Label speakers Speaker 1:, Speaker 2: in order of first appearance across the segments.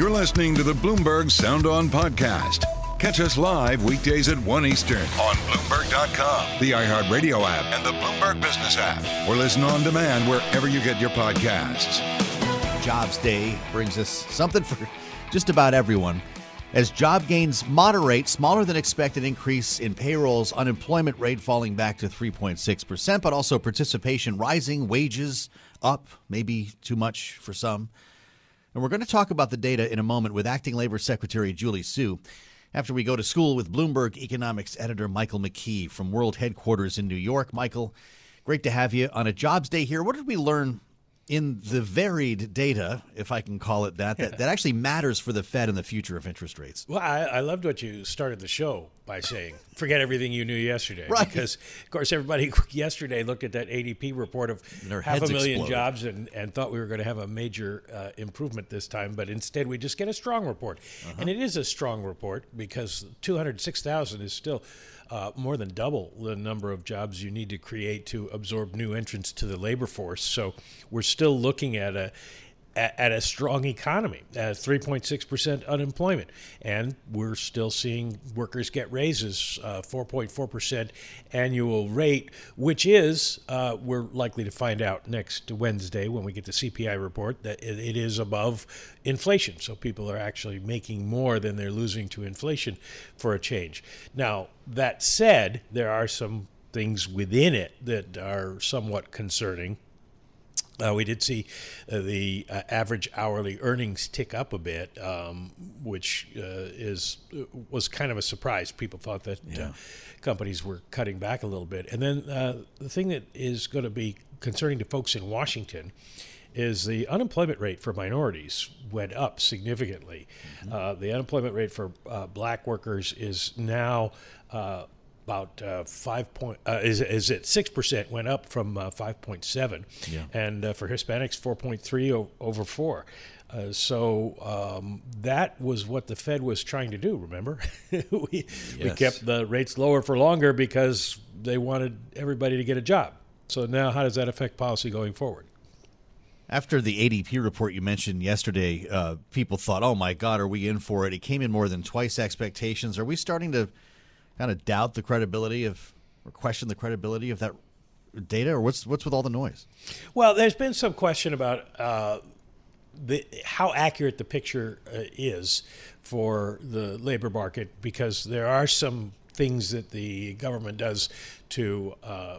Speaker 1: You're listening to the Bloomberg Sound On Podcast. Catch us live weekdays at 1 Eastern on Bloomberg.com, the iHeartRadio app, and the Bloomberg Business app, or listen on demand wherever you get your podcasts.
Speaker 2: Jobs Day brings us something for just about everyone. As job gains moderate, smaller than expected increase in payrolls, unemployment rate falling back to 3.6%, but also participation rising, wages up, maybe too much for some. And we're going to talk about the data in a moment with Acting Labor Secretary Julie Su after we go to school with Bloomberg economics editor Michael McKee from World Headquarters in New York. Michael, great to have you on a jobs day here. What did we learn in the varied data, if I can call it that, that, that actually matters for the Fed and the future of interest rates.
Speaker 3: Well, I, I loved what you started the show by saying, forget everything you knew yesterday.
Speaker 2: Right.
Speaker 3: Because, of course, everybody yesterday looked at that ADP report of half a million
Speaker 2: exploded.
Speaker 3: jobs and, and thought we were going to have a major uh, improvement this time. But instead, we just get a strong report. And it is a strong report because 206,000 is still uh, more than double the number of jobs you need to create to absorb new entrants to the labor force. So we're still looking at a at, at a strong economy, at 3.6% unemployment, and we're still seeing workers get raises, uh, 4.4% annual rate, which is uh, we're likely to find out next Wednesday when we get the CPI report that it, it is above inflation. So people are actually making more than they're losing to inflation for a change. Now that said, there are some things within it that are somewhat concerning. Uh, we did see uh, the uh, average hourly earnings tick up a bit, um, which uh, is was kind of a surprise. People thought that uh, companies were cutting back a little bit, and then uh, the thing that is going to be concerning to folks in Washington is the unemployment rate for minorities went up significantly. Uh, the unemployment rate for uh, black workers is now uh, about uh, five point uh, is is at six percent went up from uh, five point seven, and uh, for Hispanics four point three over four. Uh, so um, that was what the Fed was trying to do. Remember, we, we kept the rates lower for longer because they wanted everybody to get a job. So now, how does that affect policy going forward?
Speaker 2: After the ADP report you mentioned yesterday, uh, people thought, oh my God, are we in for it? It came in more than twice expectations. Are we starting to kind of doubt the credibility of, or question the credibility of that data, or what's, what's with all the noise?
Speaker 3: Well, there's been some question about uh, the, how accurate the picture uh, is for the labor market because there are some things that the government does to uh,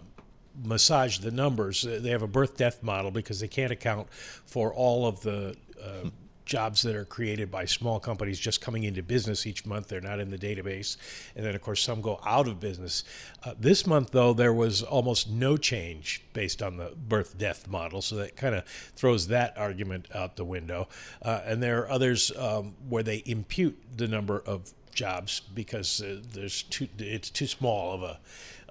Speaker 3: massage the numbers. They have a birth death model because they can't account for all of the uh, jobs that are created by small companies just coming into business each month. They're not in the database. And then, of course, some go out of business. Uh, this month, though, there was almost no change based on the birth death model. So that kind of throws that argument out the window. Uh, and there are others um, where they impute the number of jobs because uh, there's too, it's too small of a,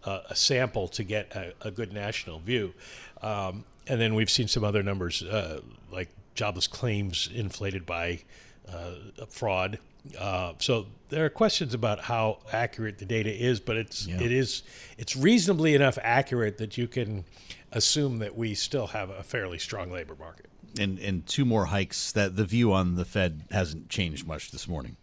Speaker 3: uh, a sample to get a, a good national view. Um, and then we've seen some other numbers uh, like jobless claims inflated by uh, fraud. Uh, so there are questions about how accurate the data is, but it's it is it's reasonably enough accurate that you can assume that we still have a fairly strong labor market.
Speaker 2: And, and two more hikes, that the view on the Fed hasn't changed much this morning.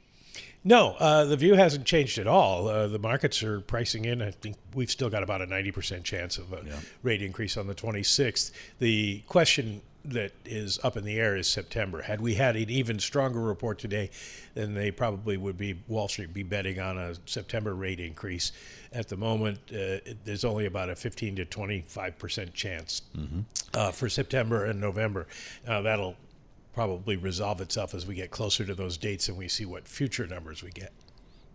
Speaker 3: No, uh, the view hasn't changed at all. Uh, the markets are pricing in. I think we've still got about a 90% chance of a rate increase on the 26th. The question that is up in the air is September. Had we had an even stronger report today, then they probably would be, Wall Street be betting on a September rate increase. At the moment, uh, it- there's only about a 15 to 25% chance uh, for September and November. Uh, that'll probably resolve itself as we get closer to those dates and we see what future numbers we get.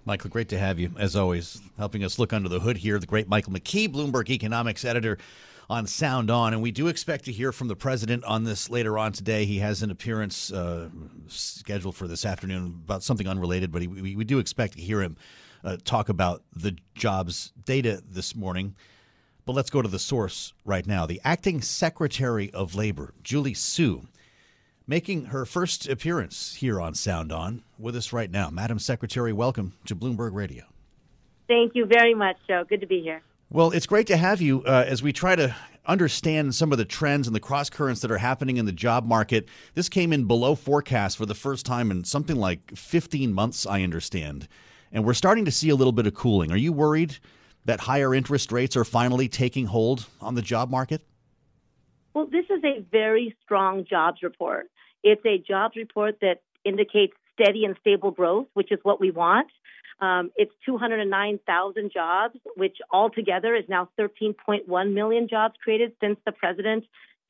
Speaker 2: Michael, great to have you, as always, helping us look under the hood here. The great Michael McKee, Bloomberg economics editor. On Sound On. And we do expect to hear from the president on this later on today. He has an appearance uh, scheduled for this afternoon about something unrelated, but he, we, we, do expect to hear him uh, talk about the jobs data this morning. But let's go to the source right now. The acting secretary of labor, Julie Su, making her first appearance here on Sound On with us right now. Madam Secretary, welcome to Bloomberg Radio.
Speaker 4: Thank you very much, Joe. Good to be here.
Speaker 2: Well, it's great to have you uh, as we try to understand some of the trends and the cross currents that are happening in the job market. This came in below forecast for the first time in something like 15 months, I understand. And we're starting to see a little bit of cooling. Are you worried that higher interest rates are finally taking hold on the job market?
Speaker 4: Well, this is a very strong jobs report. It's a jobs report that indicates steady and stable growth, which is what we want. Um, it's 209,000 jobs, which altogether is now 13.1 million jobs created since the president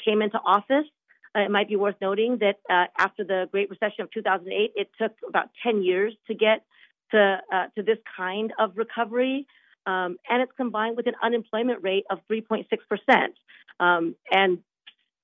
Speaker 4: came into office. Uh, it might be worth noting that uh, after the Great Recession of 2008, it took about 10 years to get to uh, to this kind of recovery, um, and it's combined with an unemployment rate of 3.6 percent. Um, and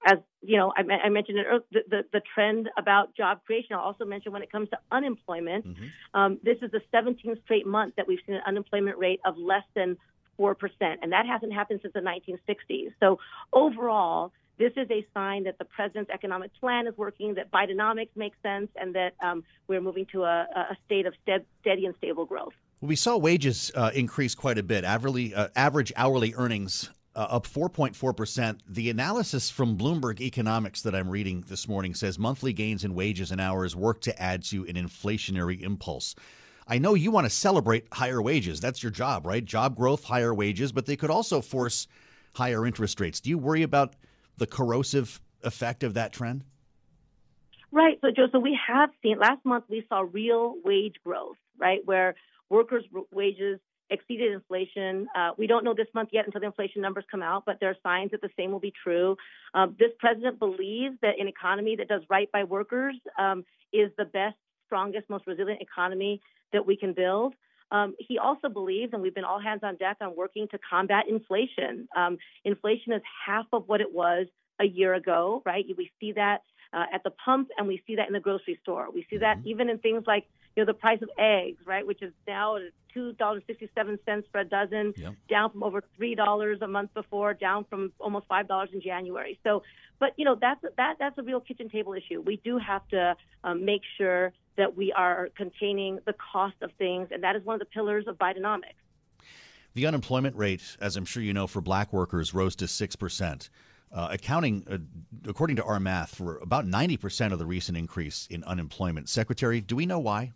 Speaker 4: as you know, I, I mentioned it earlier, the, the, the, trend about job creation. I'll also mention when it comes to unemployment, mm-hmm. um, this is the 17th straight month that we've seen an unemployment rate of less than 4%, and that hasn't happened since the 1960s. So overall, this is a sign that the president's economic plan is working, that Bidenomics makes sense, and that um, we're moving to a, a state of steady and stable growth.
Speaker 2: We saw wages uh, increase quite a bit. Average, uh, average hourly earnings uh, up 4.4%. The analysis from Bloomberg Economics that I'm reading this morning says monthly gains in wages and hours work to add to an inflationary impulse. I know you want to celebrate higher wages. That's your job, right? Job growth, higher wages, but they could also force higher interest rates. Do you worry about the corrosive effect of that trend?
Speaker 4: Right. So, Joe, so we have seen last month we saw real wage growth, right, where workers' wages exceeded inflation. Uh, we don't know this month yet until the inflation numbers come out, but there are signs that the same will be true. Um, this president believes that an economy that does right by workers um, is the best, strongest, most resilient economy that we can build. Um, he also believes, and we've been all hands on deck on working to combat inflation. Um, inflation is half of what it was a year ago, right? We see that uh, at the pump, and we see that in the grocery store. We see that mm-hmm. even in things like you know the price of eggs, right, which is now two dollars sixty seven cents for a dozen, yep. down from over three dollars a month before, down from almost five dollars in January. So, but you know that's that that's a real kitchen table issue. We do have to um, make sure that we are containing the cost of things, and that is one of the pillars of Bidenomics.
Speaker 2: The unemployment rate, as I'm sure you know, for black workers rose to six percent uh, accounting, uh, according to our math, for about 90% of the recent increase in unemployment. Secretary, do we know why?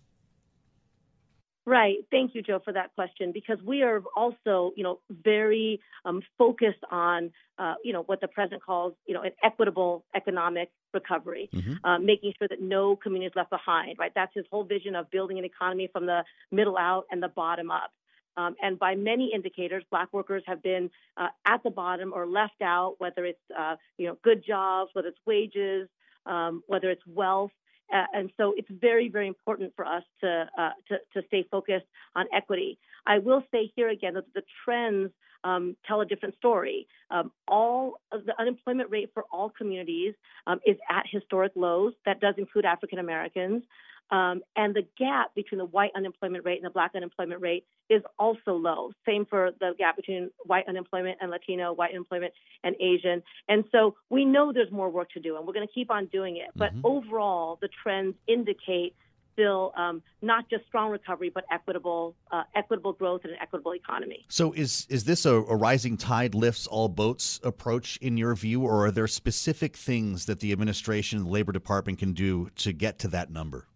Speaker 4: Right. Thank you, Joe, for that question. Because we are also, you know, very um, focused on, uh, you know, what the president calls, you know, an equitable economic recovery, mm-hmm. uh, making sure that no community is left behind. Right. That's his whole vision of building an economy from the middle out and the bottom up. Um, and by many indicators, black workers have been uh, at the bottom or left out, whether it's uh, you know good jobs, whether it's wages, um, whether it's wealth. Uh, and so it's very, very important for us to, uh, to, to stay focused on equity. I will say here again that the trends um, tell a different story. Um, all the unemployment rate for all communities um, is at historic lows. That does include African Americans. Um, and the gap between the white unemployment rate and the black unemployment rate is also low. Same for the gap between white unemployment and Latino, white unemployment and Asian. And so we know there's more work to do, and we're going to keep on doing it. But mm-hmm. overall, the trends indicate still um, not just strong recovery, but equitable, uh, equitable growth and an equitable economy.
Speaker 2: So, is is this a, a, rising tide lifts all boats approach in your view, or are there specific things that the administration, the Labor Department, can do to get to that number?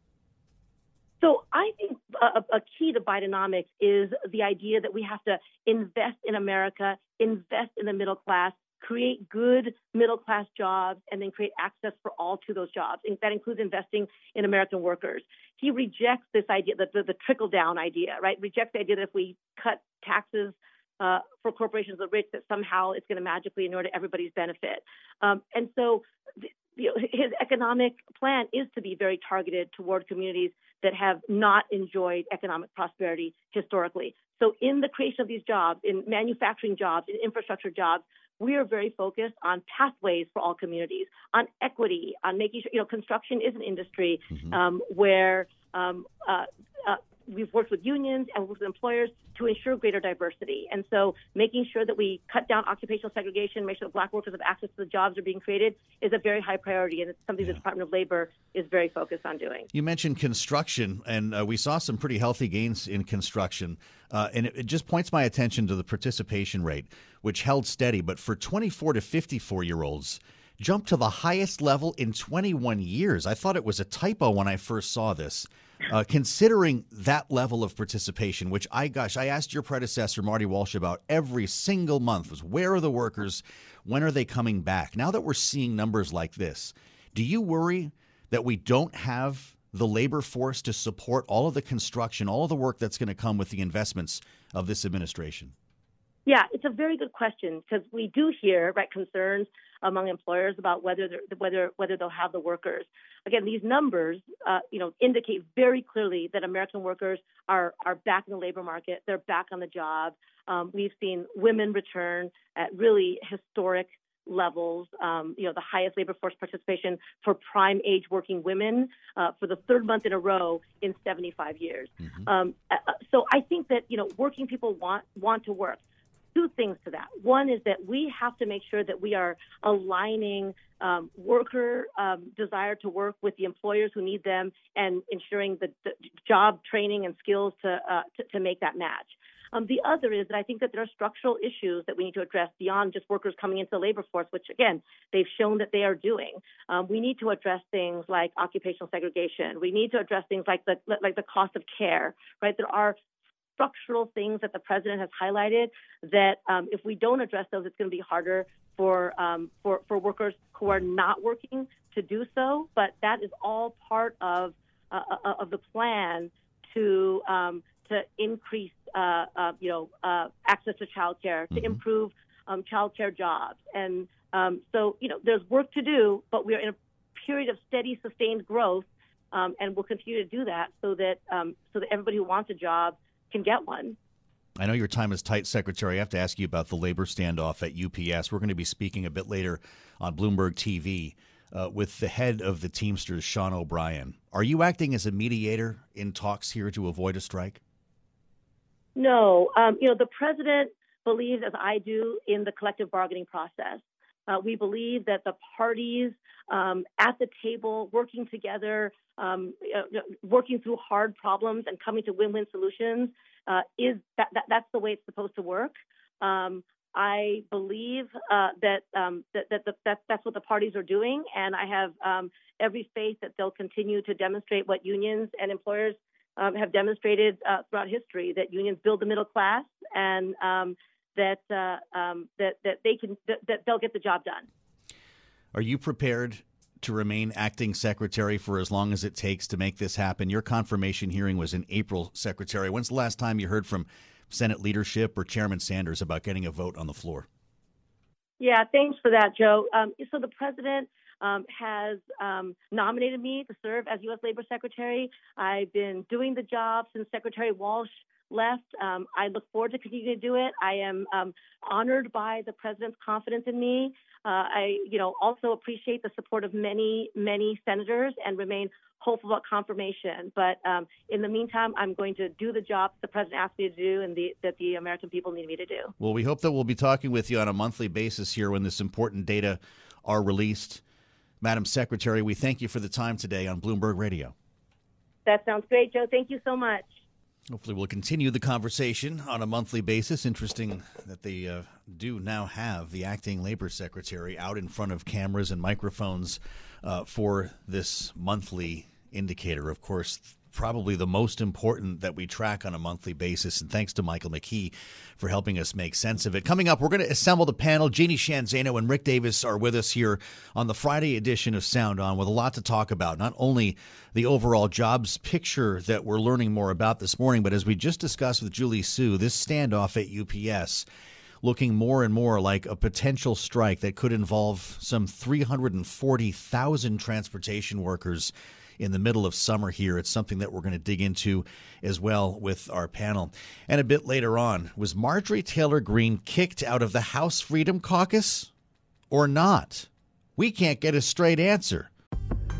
Speaker 4: So I think a, a, key to Bidenomics is the idea that we have to invest in America, invest in the middle class, create good middle class jobs, and then create access for all to those jobs. And that includes investing in American workers. He rejects this idea, the, the, the trickle down idea, right? Rejects the idea that if we cut taxes uh, for corporations the rich, that somehow it's going to magically inure to everybody's benefit. Um, and so you know, his economic plan is to be very targeted toward communities that have not enjoyed economic prosperity historically. So, in the creation of these jobs, in manufacturing jobs, in infrastructure jobs, we are very focused on pathways for all communities, on equity, on making sure, you know, construction is an industry mm-hmm. um, where um, uh, uh, we've worked with unions and with employers to ensure greater diversity. And so making sure that we cut down occupational segregation, make sure that black workers have access to the jobs are being created is a very high priority. And it's something yeah. the Department of Labor is very focused on doing.
Speaker 2: You mentioned construction, and uh, we saw some pretty healthy gains in construction. Uh, and it, it just points my attention to the participation rate, which held steady. But for 24 to 54 year olds, jumped to the highest level in 21 years. I thought it was a typo when I first saw this. Uh, considering that level of participation, which I gosh, I asked your predecessor Marty Walsh about every single month was where are the workers? When are they coming back? Now that we're seeing numbers like this, do you worry that we don't have the labor force to support all of the construction, all of the work that's going to come with the investments of this administration?
Speaker 4: Yeah, it's a very good question because we do hear right concerns among employers about whether whether whether they'll have the workers. Again, these numbers, uh, you know, indicate very clearly that American workers are are back in the labor market. They're back on the job. Um, we've seen women return at really historic levels. Um, you know, the highest labor force participation for prime age working women uh, for the third month in a row in 75 years. Mm-hmm. Um, uh, so I think that you know, working people want want to work two things to that. One is that we have to make sure that we are aligning um, worker um, desire to work with the employers who need them and ensuring the, the job training and skills to, uh, to, to make that match. Um, the other is that I think that there are structural issues that we need to address beyond just workers coming into the labor force, which again they've shown that they are doing. Um, we need to address things like occupational segregation. We need to address things like the like the cost of care. Right, there are structural things that the president has highlighted that um, if we don't address those, it's going to be harder for, um, for, for workers who are not working to do so. But that is all part of, uh, uh of the plan to, um, to increase, uh, uh, you know, uh, access to childcare, to mm-hmm. improve um, childcare jobs. And um, so, you know, there's work to do, but we are in a period of steady, sustained growth. Um, and we'll continue to do that so that um, so that everybody who wants a job can get one.
Speaker 2: I know your time is tight, Secretary. I have to ask you about the labor standoff at UPS. We're going to be speaking a bit later on Bloomberg TV uh, with the head of the Teamsters, Sean O'Brien. Are you acting as a mediator in talks here to avoid a strike?
Speaker 4: No. Um, you know, the president believes, as I do, in the collective bargaining process. Uh, we believe that the parties um, at the table working together, um, uh, working through hard problems and coming to win-win solutions uh, is that, that, that's the way it's supposed to work. Um, I believe uh, that, um, that, that, that, that's what the parties are doing, and I have um, every faith that they'll continue to demonstrate what unions and employers um, have demonstrated uh, throughout history that unions build the middle class and that uh, um, that that they can that, that they'll get the job done.
Speaker 2: Are you prepared to remain acting secretary for as long as it takes to make this happen? Your confirmation hearing was in April, Secretary. When's the last time you heard from Senate leadership or Chairman Sanders about getting a vote on the floor?
Speaker 4: Yeah, thanks for that, Joe. Um, so the president um, has um, nominated me to serve as U.S. Labor Secretary. I've been doing the job since Secretary Walsh left. Um, I look forward to continuing to do it. I am um, honored by the president's confidence in me. Uh, I, you know, also appreciate the support of many, many senators and remain hopeful about confirmation. But um, in the meantime, I'm going to do the job the president asked me to do and the, that the American people need me to do.
Speaker 2: Well, we hope that we'll be talking with you on a monthly basis here when this important data are released. Madam Secretary, we thank you for the time today on Bloomberg Radio.
Speaker 4: That sounds great, Joe. Thank you so much.
Speaker 2: Hopefully, we'll continue the conversation on a monthly basis. Interesting that they uh, do now have the acting labor secretary out in front of cameras and microphones uh, for this monthly indicator. Of course, probably the most important that we track on a monthly basis. And thanks to Michael McKee for helping us make sense of it. Coming up, we're going to assemble the panel. Jeannie Sheehan Zaino and Rick Davis are with us here on the Friday edition of Sound On with a lot to talk about. Not only the overall jobs picture that we're learning more about this morning, but as we just discussed with Julie Su, this standoff at UPS looking more and more like a potential strike that could involve some 340,000 transportation workers in the middle of summer here. It's something that we're going to dig into as well with our panel. And a bit later on, was Marjorie Taylor Greene kicked out of the House Freedom Caucus or not? We can't get a straight answer.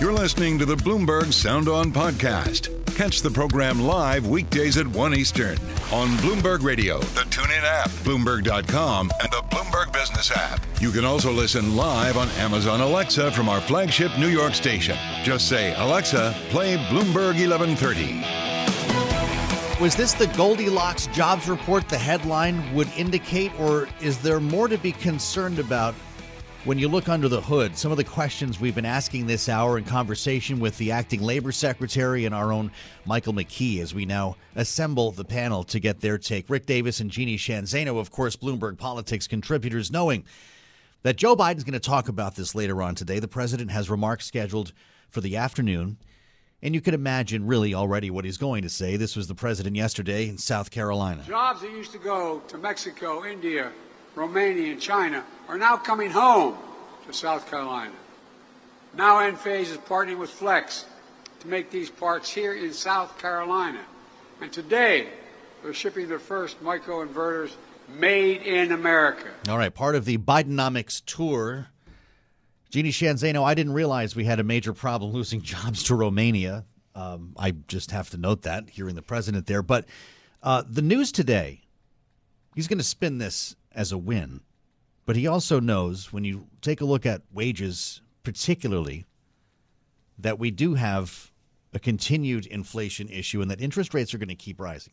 Speaker 1: You're listening to the Bloomberg Sound On Podcast. Catch the program live weekdays at 1 Eastern on Bloomberg Radio, the TuneIn app, Bloomberg.com, and the Bloomberg Business app. You can also listen live on Amazon Alexa from our flagship New York station. Just say, Alexa, play Bloomberg 1130.
Speaker 2: Was this the Goldilocks jobs report the headline would indicate, or is there more to be concerned about when you look under the hood, some of the questions we've been asking this hour in conversation with the acting labor secretary and our own Michael McKee as we now assemble the panel to get their take. Rick Davis and Jeannie Sheehan Zaino, of course, Bloomberg Politics contributors, knowing that Joe Biden's going to talk about this later on today. The president has remarks scheduled for the afternoon. And you can imagine really already what he's going to say. This was the president yesterday in South Carolina.
Speaker 5: Jobs that used to go to Mexico, India, Romania, and China are now coming home to South Carolina. Now Enphase is partnering with Flex to make these parts here in South Carolina. And today, they're shipping their first microinverters made in America.
Speaker 2: All right, part of the Bidenomics tour. Jeannie Sheehan Zaino, I didn't realize we had a major problem losing jobs to Romania. Um, I just have to note that, hearing the president there. But uh, the news today, he's going to spin this as a win. But he also knows when you take a look at wages, particularly, that we do have a continued inflation issue and that interest rates are going to keep rising.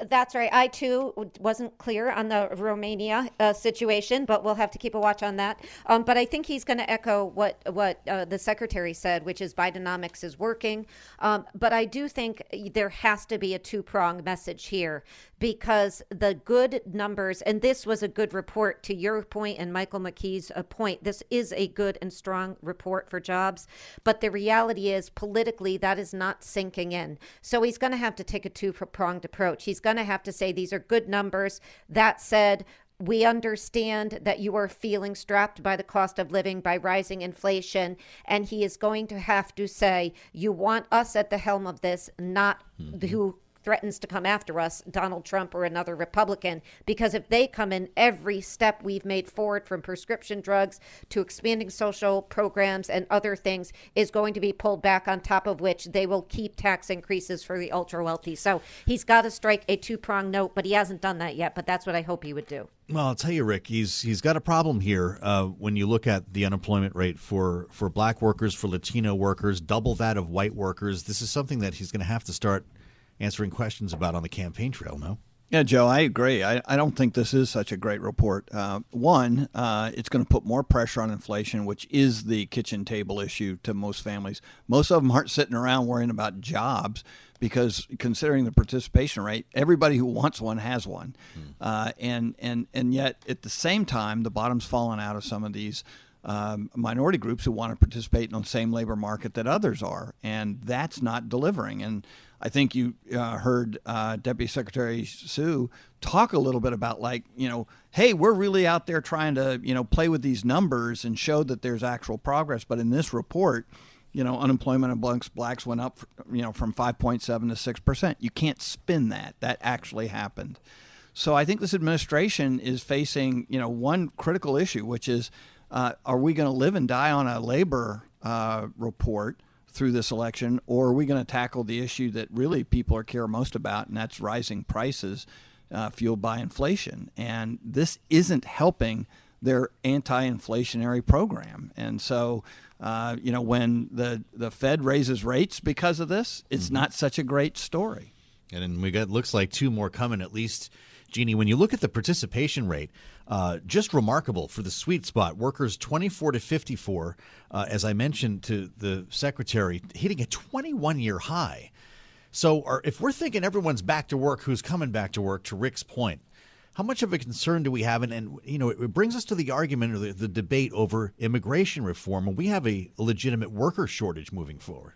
Speaker 6: That's right. I too wasn't clear on the Romania uh, situation, but we'll have to keep a watch on that. Um, but I think he's going to echo what what uh, the secretary said, which is Bidenomics is working. Um, but I do think there has to be a two prong message here because the good numbers, and this was a good report to your point and Michael McKee's uh, point. This is a good and strong report for jobs, but the reality is politically that is not sinking in. So he's going to have to take a two pronged approach. He's going to have to say these are good numbers. That said, we understand that you are feeling strapped by the cost of living, by rising inflation. And he is going to have to say, you want us at the helm of this, not mm-hmm. who threatens to come after us, Donald Trump or another Republican, because if they come in, every step we've made forward from prescription drugs to expanding social programs and other things is going to be pulled back, on top of which they will keep tax increases for the ultra wealthy. So he's got to strike a two prong note, but he hasn't done that yet. But that's what I hope he would do.
Speaker 2: Well, I'll tell you, Rick, he's he's got a problem here uh, when you look at the unemployment rate for for black workers, for Latino workers, double that of white workers. This is something that he's going to have to start answering questions about on the campaign trail, no?
Speaker 7: Yeah, Joe, I agree. I, I don't think this is such a great report. Uh, one, uh, it's going to put more pressure on inflation, which is the kitchen table issue to most families. Most of them aren't sitting around worrying about jobs because, considering the participation rate, everybody who wants one has one. Hmm. Uh, and, and, and yet, at the same time, the bottom's fallen out of some of these um, minority groups who want to participate in the same labor market that others are, and that's not delivering. And I think you uh, heard uh, Deputy Secretary Su talk a little bit about like you know, hey, we're really out there trying to you know play with these numbers and show that there's actual progress. But in this report, you know, unemployment amongst blacks went up, you know, from 5.7 to 6 percent. You can't spin that. That actually happened. So I think this administration is facing you know one critical issue, which is uh, are we going to live and die on a labor uh, report through this election, or are we going to tackle the issue that really people are care most about, and that's rising prices uh, fueled by inflation? And this isn't helping their anti-inflationary program. And so, uh, you know, when the the Fed raises rates because of this, it's mm-hmm. not such a great story.
Speaker 2: And we got looks like two more coming at least Jeannie, when you look at the participation rate, uh, just remarkable for the sweet spot. Workers 24 to 54, uh, as I mentioned to the secretary, hitting a 21 year high. So, are, if we're thinking everyone's back to work, who's coming back to work, to Rick's point, how much of a concern do we have? And, and you know, it brings us to the argument or the, the debate over immigration reform, and we have a legitimate worker shortage moving forward.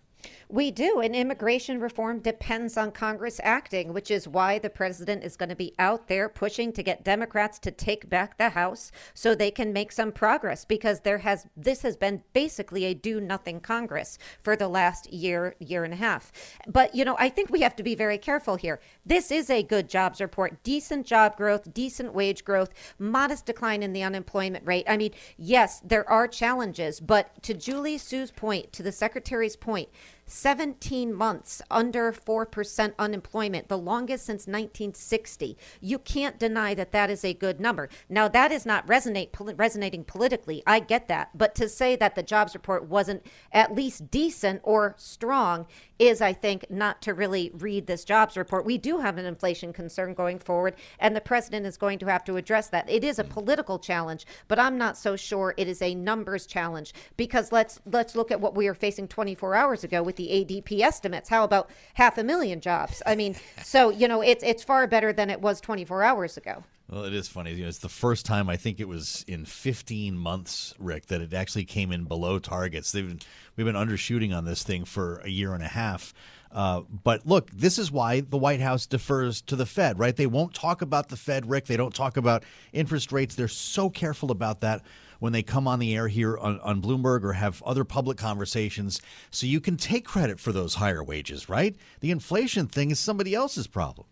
Speaker 6: We do, and immigration reform depends on Congress acting, which is why the president is going to be out there pushing to get Democrats to take back the House so they can make some progress because there has this has been basically a do nothing Congress for the last year, year and a half. But you know, I think we have to be very careful here. This is a good jobs report, decent job growth, decent wage growth, modest decline in the unemployment rate. I mean, yes, there are challenges, but to Julie Su's point, to the secretary's point, 17 months under 4% unemployment, the longest since 1960. You can't deny that that is a good number. Now, that is not resonate resonating politically. I get that. But to say that the jobs report wasn't at least decent or strong is, I think, not to really read this jobs report. We do have an inflation concern going forward, and the president is going to have to address that. It is a political challenge, but I'm not so sure it is a numbers challenge because let's let's look at what we were facing 24 hours ago with the ADP estimates. How about half a million jobs? I mean, so you know, it's it's far better than it was 24 hours ago.
Speaker 2: Well, it is funny. You know, it's the first time I think it was in 15 months, Rick, that it actually came in below targets. They've been, we've been undershooting on this thing for a year and a half. Uh, but look, this is why the White House defers to the Fed, right? They won't talk about the Fed, Rick. They don't talk about interest rates. They're so careful about that when they come on the air here on, on Bloomberg or have other public conversations. So you can take credit for those higher wages, right? The inflation thing is somebody else's problem.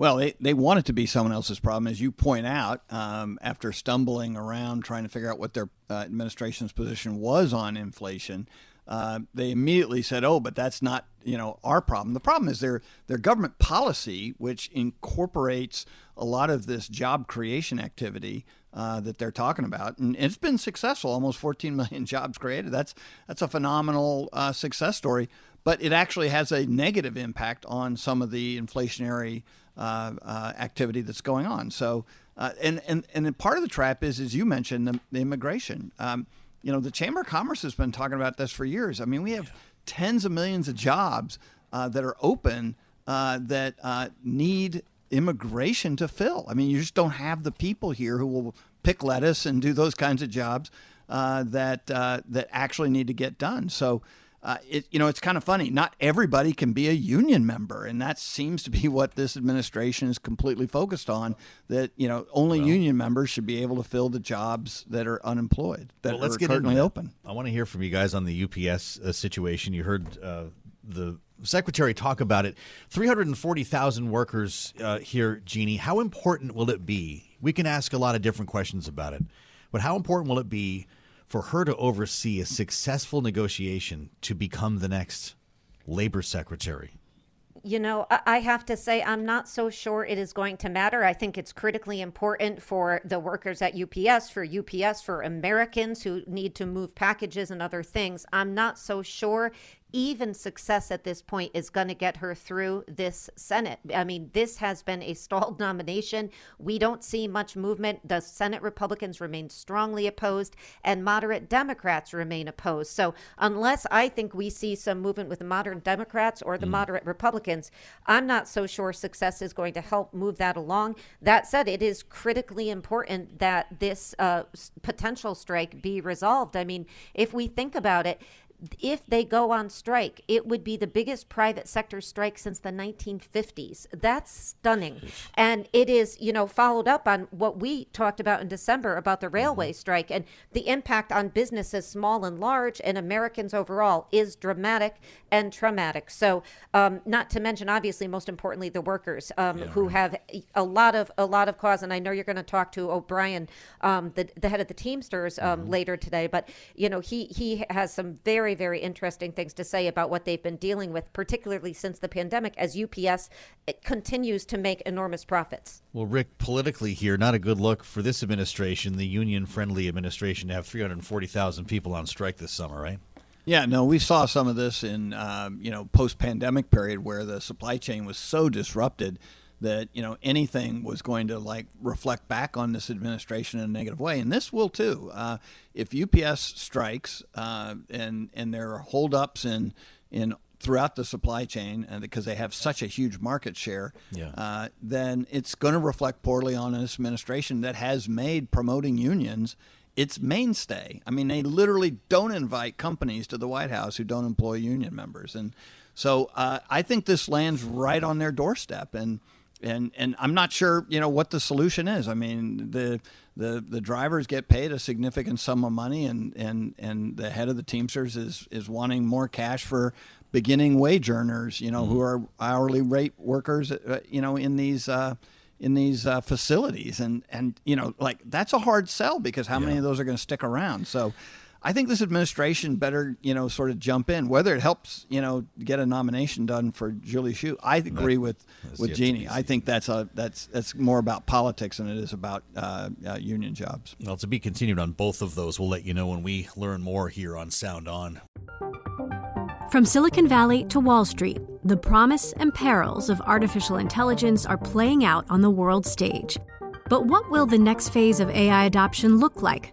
Speaker 7: Well, they, they want it to be someone else's problem, as you point out. Um, after stumbling around trying to figure out what their uh, administration's position was on inflation, uh, they immediately said, "Oh, but that's not you know our problem." The problem is their their government policy, which incorporates a lot of this job creation activity uh, that they're talking about, and it's been successful. Almost 14 million jobs created. That's that's a phenomenal uh, success story. But it actually has a negative impact on some of the inflationary activity that's going on. So, uh, and and and part of the trap is, as you mentioned, the, the immigration. Um, you know, the Chamber of Commerce has been talking about this for years. I mean, we have yeah. tens of millions of jobs uh, that are open uh, that uh, need immigration to fill. I mean, you just don't have the people here who will pick lettuce and do those kinds of jobs that that actually need to get done. So uh, it, you know, it's kind of funny. Not everybody can be a union member, and that seems to be what this administration is completely focused on. That you know, only well, union members should be able to fill the jobs that are unemployed that well, let's are get currently open.
Speaker 2: I want to hear from you guys on the UPS uh, situation. You heard uh, the secretary talk about it. Three hundred and forty thousand workers uh, here, Jeannie. How important will it be? We can ask a lot of different questions about it, but how important will it be? For her to oversee a successful negotiation to become the next labor secretary?
Speaker 6: You know, I have to say, I'm not so sure it is going to matter. I think it's critically important for the workers at UPS, for UPS, for Americans who need to move packages and other things. I'm not so sure even success at this point is going to get her through this Senate. I mean, this has been a stalled nomination. We don't see much movement. The Senate Republicans remain strongly opposed, and moderate Democrats remain opposed. So, unless I think we see some movement with the moderate Democrats or the mm. moderate Republicans, I'm not so sure success is going to help move that along. That said, it is critically important that this uh, potential strike be resolved. I mean, if we think about it, if they go on strike, it would be the biggest private sector strike since the 1950s. That's stunning. And it is, you know, followed up on what we talked about in December about the railway mm-hmm. strike and the impact on businesses, small and large, and Americans overall is dramatic and traumatic. So, um, not to mention, obviously, most importantly, the workers um, yeah, who right. have a lot of a lot of cause. And I know you're going to talk to O'Brien, um, the, the head of the Teamsters, um, mm-hmm. later today. But you know, he he has some very very, very interesting things to say about what they've been dealing with, particularly since the pandemic, as UPS continues to make enormous profits.
Speaker 2: Well, Rick, politically here, not a good look for this administration, the union friendly administration, to have 340,000 people on strike this summer, right?
Speaker 7: Yeah, no, we saw some of this in um, you know post pandemic period where the supply chain was so disrupted that you know anything was going to like reflect back on this administration in a negative way, and this will too. Uh, if UPS strikes uh, and and there are holdups in in throughout the supply chain, and because they have such a huge market share,
Speaker 2: Yeah.
Speaker 7: uh, then it's going to reflect poorly on this administration that has made promoting unions its mainstay. I mean, they literally don't invite companies to the White House who don't employ union members, and so uh, I think this lands right on their doorstep, and and and I'm not sure you know what the solution is. I mean the the the drivers get paid a significant sum of money, and and and the head of the Teamsters is is wanting more cash for beginning wage earners, you know, who are hourly rate workers, uh, you know, in these. Uh, in these uh, facilities, and and you know, like that's a hard sell because how many of those are going to stick around? So, I think this administration better, you know, sort of jump in. Whether it helps, you know, get a nomination done for Julie Su, I agree with with Jeannie. I think that's a that's that's more about politics than it is about uh, uh, union jobs.
Speaker 2: Well, to be continued on both of those. We'll let you know when we learn more here on Sound On.
Speaker 8: From Silicon Valley to Wall Street, the promise and perils of artificial intelligence are playing out on the world stage. But what will the next phase of AI adoption look like?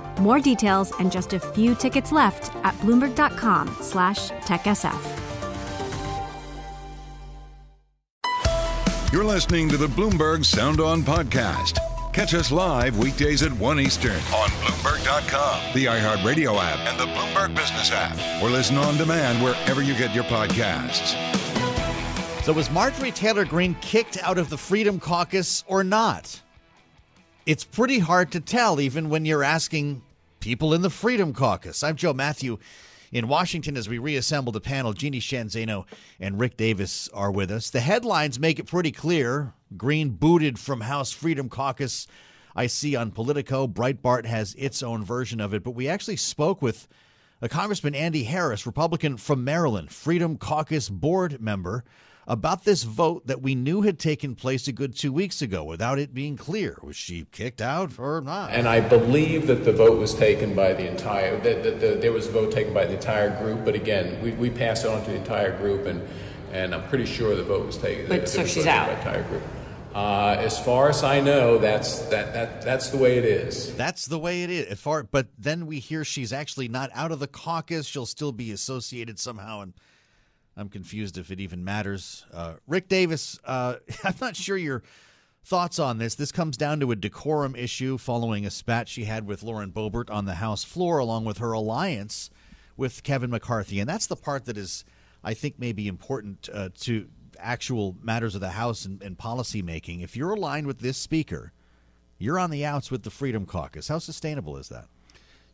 Speaker 8: More details and just a few tickets left at bloomberg.com slash techsf.
Speaker 1: You're listening to the Bloomberg Sound On podcast. Catch us live weekdays at 1 Eastern on Bloomberg.com, the iHeartRadio app, and the Bloomberg Business app, or listen on demand wherever you get your podcasts.
Speaker 2: So, was Marjorie Taylor Greene kicked out of the Freedom Caucus or not? It's pretty hard to tell, even when you're asking people in the Freedom Caucus. I'm Joe Mathieu in Washington as we reassemble the panel. Jeannie Sheehan Zaino and Rick Davis are with us. The headlines make it pretty clear. Greene booted from House Freedom Caucus. I see on Politico, Breitbart has its own version of it, but we actually spoke with a Congressman Andy Harris, Republican from Maryland, Freedom Caucus board member, about this vote that we knew had taken place a good two weeks ago without it being clear. Was she kicked out or not?
Speaker 9: And I believe that the vote was taken by the entire, that, that, that there was a vote taken by the entire group, but again, we, we passed it on to the entire group, and, and I'm pretty sure the vote was taken.
Speaker 10: But so she's out.
Speaker 9: By the entire group. Uh, as far as I know, that's that, that that's the way it is.
Speaker 2: That's the way it is. As far, but then we hear she's actually not out of the caucus. She'll still be associated somehow, and I'm confused if it even matters. Uh, Rick Davis, uh, I'm not sure your thoughts on this. This comes down to a decorum issue following a spat she had with Lauren Boebert on the House floor, along with her alliance with Kevin McCarthy, and that's the part that is, I think, maybe important uh, to actual matters of the House and, and policy making. If you're aligned with this speaker, you're on the outs with the Freedom Caucus. How sustainable is that?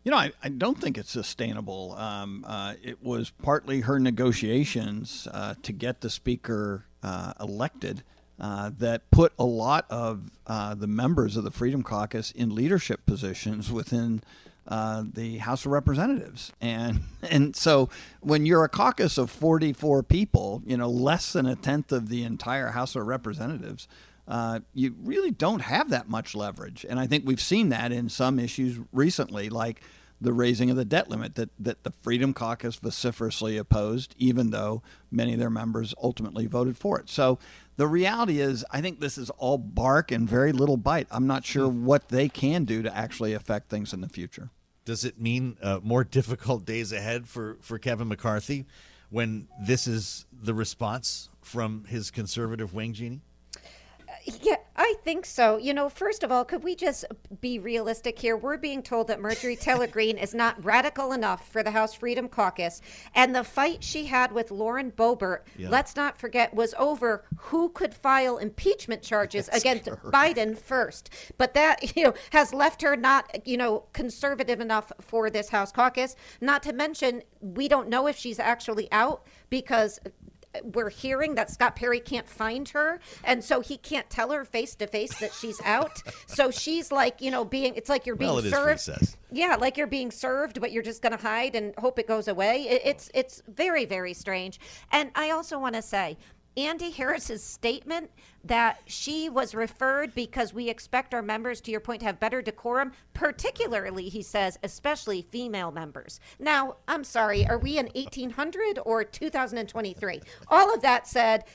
Speaker 7: You know, I, I don't think it's sustainable. Um, uh, it was partly her negotiations uh, to get the speaker uh, elected uh, that put a lot of uh, the members of the Freedom Caucus in leadership positions within uh, the House of Representatives. And and so when you're a caucus of 44 people, you know, less than a tenth of the entire House of Representatives, uh, you really don't have that much leverage. And I think we've seen that in some issues recently, like the raising of the debt limit that, that the Freedom Caucus vociferously opposed, even though many of their members ultimately voted for it. So the reality is, I think this is all bark and very little bite. I'm not sure what they can do to actually affect things in the future.
Speaker 2: Does it mean uh, more difficult days ahead for, for Kevin McCarthy when this is the response from his conservative wing, Jeannie?
Speaker 6: Yeah, I think so. You know, first of all, could we just be realistic here? We're being told that Marjorie Taylor Greene is not radical enough for the House Freedom Caucus. And the fight she had with Lauren Boebert,
Speaker 11: Yeah.
Speaker 6: let's not forget, was over who could file impeachment charges against Biden first. But that, you know, has left her not, you know, conservative enough for this House caucus. Not to mention, we don't know if she's actually out because we're hearing that Scott Perry can't find her, and so he can't tell her face to face that she's out. so she's like, you know, being it's like you're being
Speaker 2: Well, it is
Speaker 6: served. Yeah, like you're being served, but you're just going to hide and hope it goes away. It, it's it's very very strange. And I also want to say. Andy Harris's statement that she was referred because we expect our members, to your point, to have better decorum, particularly, he says, especially female members. Now, I'm sorry, are we in 1800 or 2023? All of that said,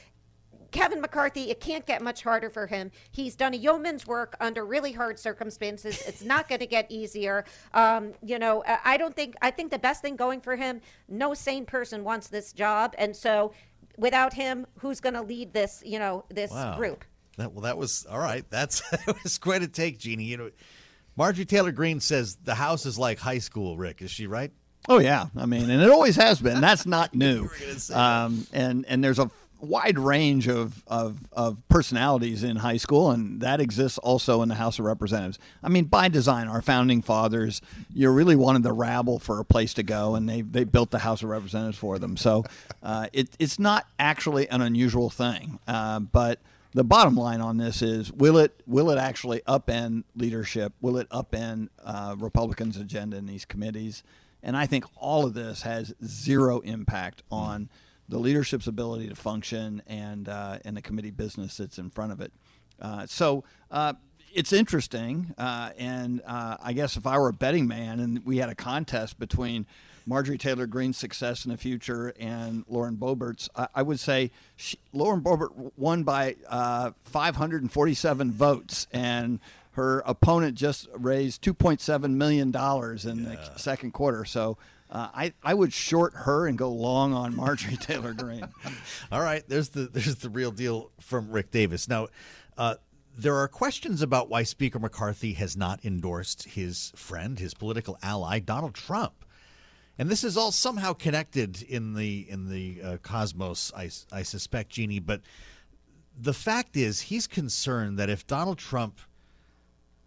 Speaker 6: Kevin McCarthy, it can't get much harder for him. He's done a yeoman's work under really hard circumstances. It's not going to get easier. Um, you know, I I don't think, I think the best thing going for him, no sane person wants this job. And so without him, who's going to lead this, you know, this
Speaker 2: Wow.
Speaker 6: group?
Speaker 2: That, well, that was all right. That's that was quite a take, Jeannie. You know, Marjorie Taylor Greene says the House is like high school. Rick, is she right?
Speaker 7: Oh yeah, I mean, and it always has been. That's not new. Um, and and there's a wide range of, of of personalities in high school, and that exists also in the House of Representatives. I mean, by design, our founding fathers, you really wanted the rabble for a place to go, and they they built the House of Representatives for them. So uh, it, it's not actually an unusual thing, uh, but. The bottom line on this is: Will it will it actually upend leadership? Will it upend uh, Republicans' agenda in these committees? And I think all of this has zero impact on the leadership's ability to function and uh, and the committee business that's in front of it. Uh, so uh, it's interesting, uh, and uh, I guess if I were a betting man and we had a contest between Marjorie Taylor Greene's success in the future and Lauren Boebert's, I, I would say she, Lauren Boebert won by uh, 547 votes, and her opponent just raised 2.7 million dollars in the second quarter. So. Uh, I, I would short her and go long on Marjorie Taylor Greene.
Speaker 2: All right, there's the there's the real deal from Rick Davis. Now, uh, there are questions about why Speaker McCarthy has not endorsed his friend, his political ally, Donald Trump, and this is all somehow connected in the in the uh, cosmos. I, I suspect, Jeannie, but the fact is, he's concerned that if Donald Trump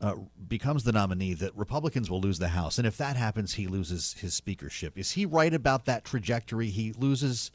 Speaker 2: uh, becomes the nominee, that Republicans will lose the House, and if that happens, he loses his speakership. Is he right about that trajectory? He loses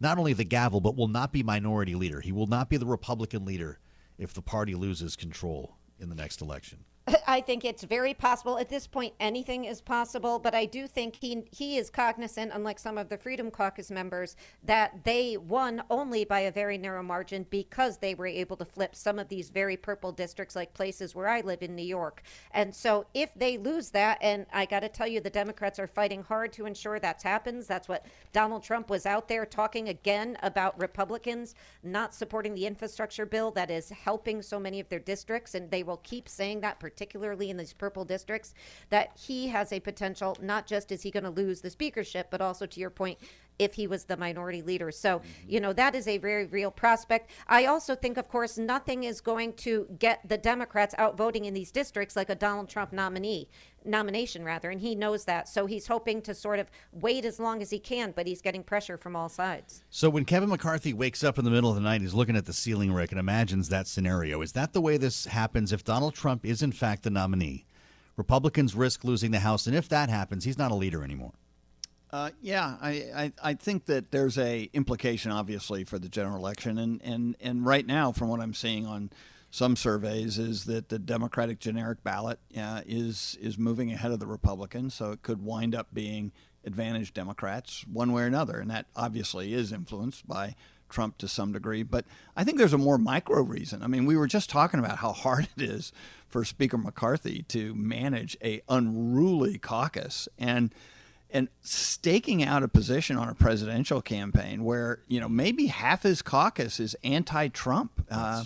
Speaker 2: not only the gavel, but will not be minority leader. He will not be the Republican leader if the party loses control in the next election.
Speaker 6: I think it's very possible. At this point, anything is possible, but I do think he he is cognizant, unlike some of the Freedom Caucus members, that they won only by a very narrow margin because they were able to flip some of these very purple districts, like places where I live in New York. And so, if they lose that, and I got to tell you, the Democrats are fighting hard to ensure that happens. That's what Donald Trump was out there talking again about Republicans not supporting the infrastructure bill that is helping so many of their districts, and they will keep saying that, particularly in these purple districts, that he has a potential. Not just is he going to lose the speakership, but also to your point, if he was the minority leader. So, mm-hmm. you know, that is a very real prospect. I also think, of course, nothing is going to get the Democrats out voting in these districts like a Donald Trump nominee nomination rather and he knows that so he's hoping to sort of wait as long as he can but he's getting pressure from all sides
Speaker 2: So when Kevin McCarthy wakes up in the middle of the night, he's looking at the ceiling, Rick, and imagines that scenario. Is that the way this happens if Donald Trump is in fact the nominee? Republicans risk losing the House, and if that happens, he's not a leader anymore.
Speaker 7: Uh, yeah, I, I, I think that there's a implication, obviously, for the general election, and, and, and right now, from what I'm seeing on some surveys, is that the Democratic generic ballot uh, is is moving ahead of the Republican, so it could wind up being advantage Democrats one way or another, and that obviously is influenced by Trump to some degree. But I think there's a more micro reason. I mean, we were just talking about how hard it is for Speaker McCarthy to manage a unruly caucus, and and staking out a position on a presidential campaign where you know maybe half his caucus is anti-Trump uh,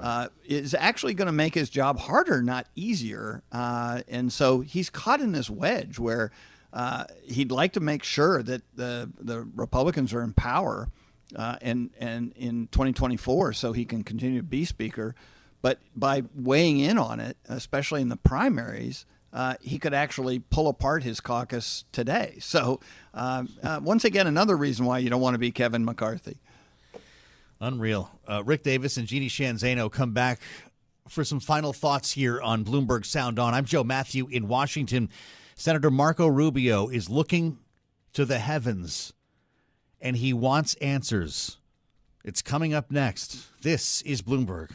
Speaker 7: uh, is actually going to make his job harder, not easier. Uh, and so he's caught in this wedge where uh, he'd like to make sure that the the Republicans are in power uh, and and in 2024, so he can continue to be speaker. But by weighing in on it, especially in the primaries, uh, he could actually pull apart his caucus today. So, um, uh, once again, another reason why you don't want to be Kevin McCarthy.
Speaker 2: Unreal. Uh, Rick Davis and Jeannie Sheehan Zaino come back for some final thoughts here on Bloomberg Sound On. I'm Joe Mathieu in Washington. Senator Marco Rubio is looking to the heavens and he wants answers It's coming up next. This is Bloomberg.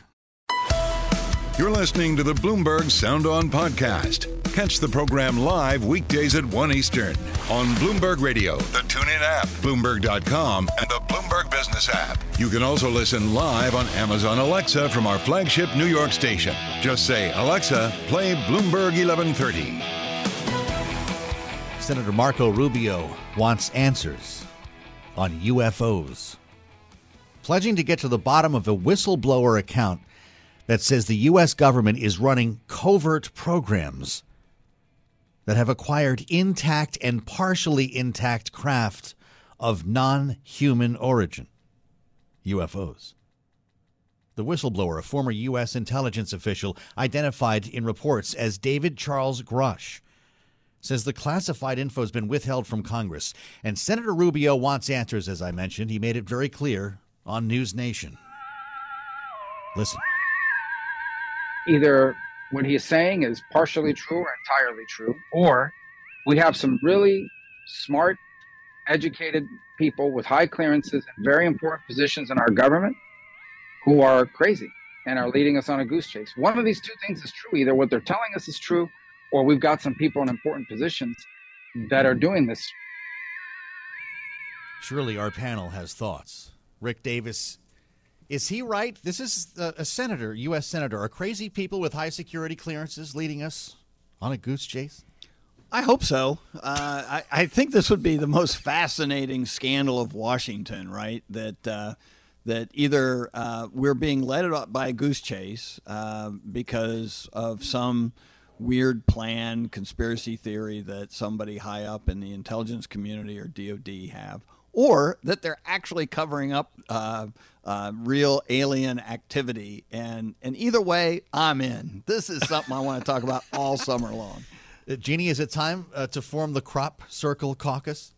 Speaker 1: You're listening to the Bloomberg Sound On podcast. Catch the program live weekdays at 1 Eastern on Bloomberg Radio, the TuneIn app, Bloomberg.com, and the Bloomberg Business app. You can also listen live on Amazon Alexa from our flagship New York station. Just say, Alexa, play Bloomberg 1130.
Speaker 2: Senator Marco Rubio wants answers on UFOs, pledging to get to the bottom of a whistleblower account that says the U.S. government is running covert programs that have acquired intact and partially intact craft of non human origin, UFOs. The whistleblower, a former U.S. intelligence official identified in reports as David Charles Grush, says the classified info has been withheld from Congress. And Senator Rubio wants answers, as I mentioned. He made it very clear on News Nation. Listen
Speaker 10: either what he is saying is partially true or entirely true, or we have some really smart, educated people with high clearances and very important positions in our government who are crazy and are leading us on a goose chase. One of these two things is true. Either what they're telling us is true, or we've got some people in important positions that are doing this.
Speaker 2: Surely our panel has thoughts. Rick Davis is he right? This is a, a senator, U.S. senator. Are crazy people with high security clearances leading us on a goose chase?
Speaker 7: I hope so. Uh, I, I, think this would be the most fascinating scandal of Washington, right? That uh, that either uh, we're being led up by a goose chase uh, because of some weird plan, conspiracy theory that somebody high up in the intelligence community or DoD have, or that they're actually covering up uh, uh, real alien activity. And, and either way, I'm in. This is something I want to talk about all summer long.
Speaker 2: Jeannie, is it time uh, to form the Crop Circle Caucus?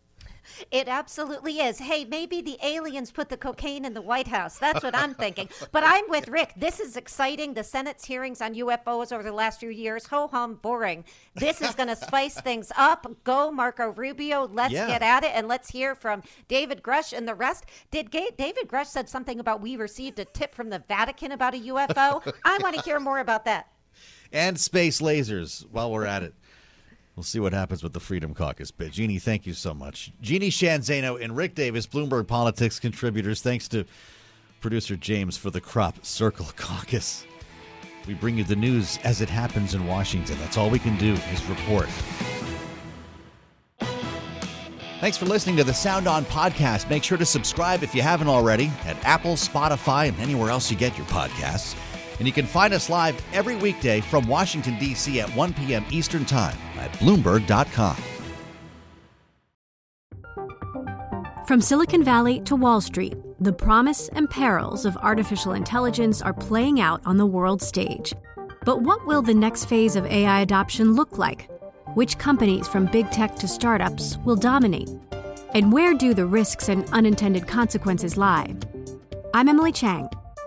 Speaker 6: It absolutely is. Hey, maybe the aliens put the cocaine in the White House. That's what I'm thinking. But I'm with Rick. This is exciting. The Senate's hearings on UFOs over the last few years, ho hum, boring. This is going to spice things up. Go, Marco Rubio. Let's yeah. get at it and let's hear from David Grush and the rest. Did Ga- David Grush said something about we received a tip from the Vatican about a UFO? I want to hear more about that.
Speaker 2: And space lasers while we're at it. We'll see what happens with the Freedom Caucus bid. Jeannie, thank you so much. Jeannie Sheehan Zaino and Rick Davis, Bloomberg Politics contributors. Thanks to producer James for the Crop Circle Caucus. We bring you the news as it happens in Washington. That's all we can do is report. Thanks for listening to the Sound On podcast. Make sure to subscribe if you haven't already at Apple, Spotify, and anywhere else you get your podcasts. And you can find us live every weekday from Washington, D.C. at 1 p.m. Eastern Time at Bloomberg.com.
Speaker 8: From Silicon Valley to Wall Street, the promise and perils of artificial intelligence are playing out on the world stage. But what will the next phase of AI adoption look like? Which companies, from big tech to startups, will dominate? And where do the risks and unintended consequences lie? I'm Emily Chang.